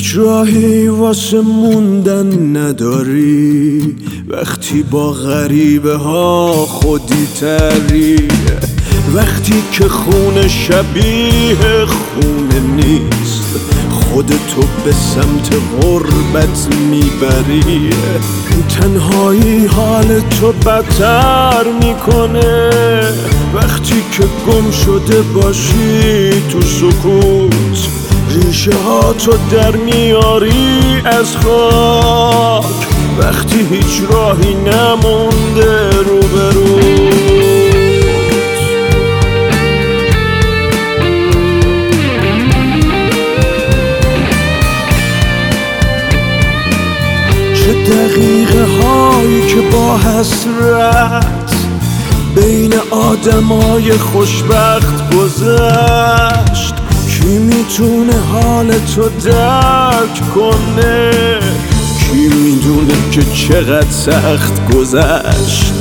هیچ راهی واسه موندن نداری. وقتی با غریبه ها خودی تری وقتی که خون شبیه خونه نیست خودتو به سمت غربت می‌بری. تنهایی حال تو بدتر می‌کنه. وقتی که گم شده باشی تو سکوت ریشه ها تو در میاری از خاک. وقتی هیچ راهی نمونده روبرو. چه دقیقه که با حسرت بین آدمای خوشبخت گذشت. می‌تونه حال تو درک کنه. کی می‌دونه که چقدر سخت گذشت؟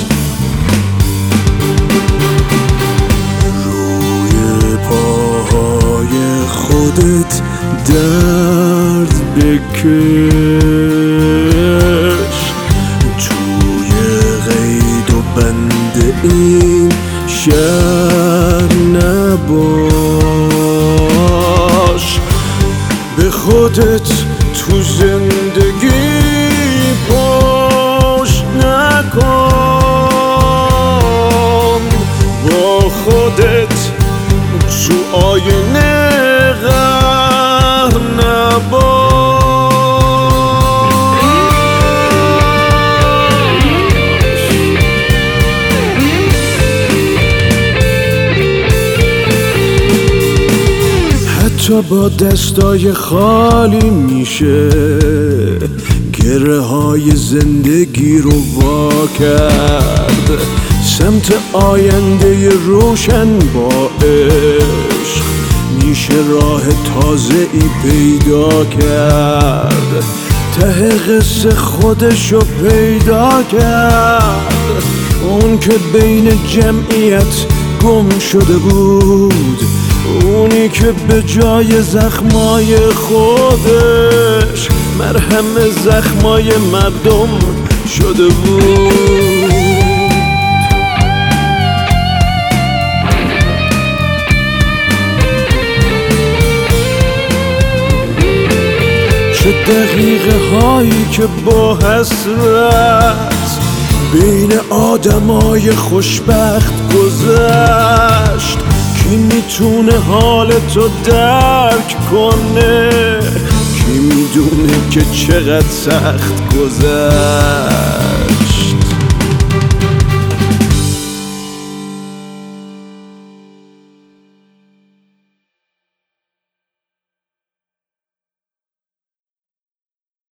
روی پاهای خودت درد بکش. توی قید و بند این شهر نباش. به خودت تو حتی با دستای خالی میشه؟ گره های زندگی رو وا کرد. سمت آینده روشن با عشق میشه راه تازه ای پیدا کرد. ته قصه خودشو پیدا کرد. اون که بین جمعیت گم شده بود. اونی که به جای زخمای خودش مرهم زخمای مردم شده بود. چه دقیقه هایی که با حسرت بین آدمای خوشبخت گذشت. کی می‌تونه حال تو درک کنه. کی می‌دونه که چقدر سخت گذشت.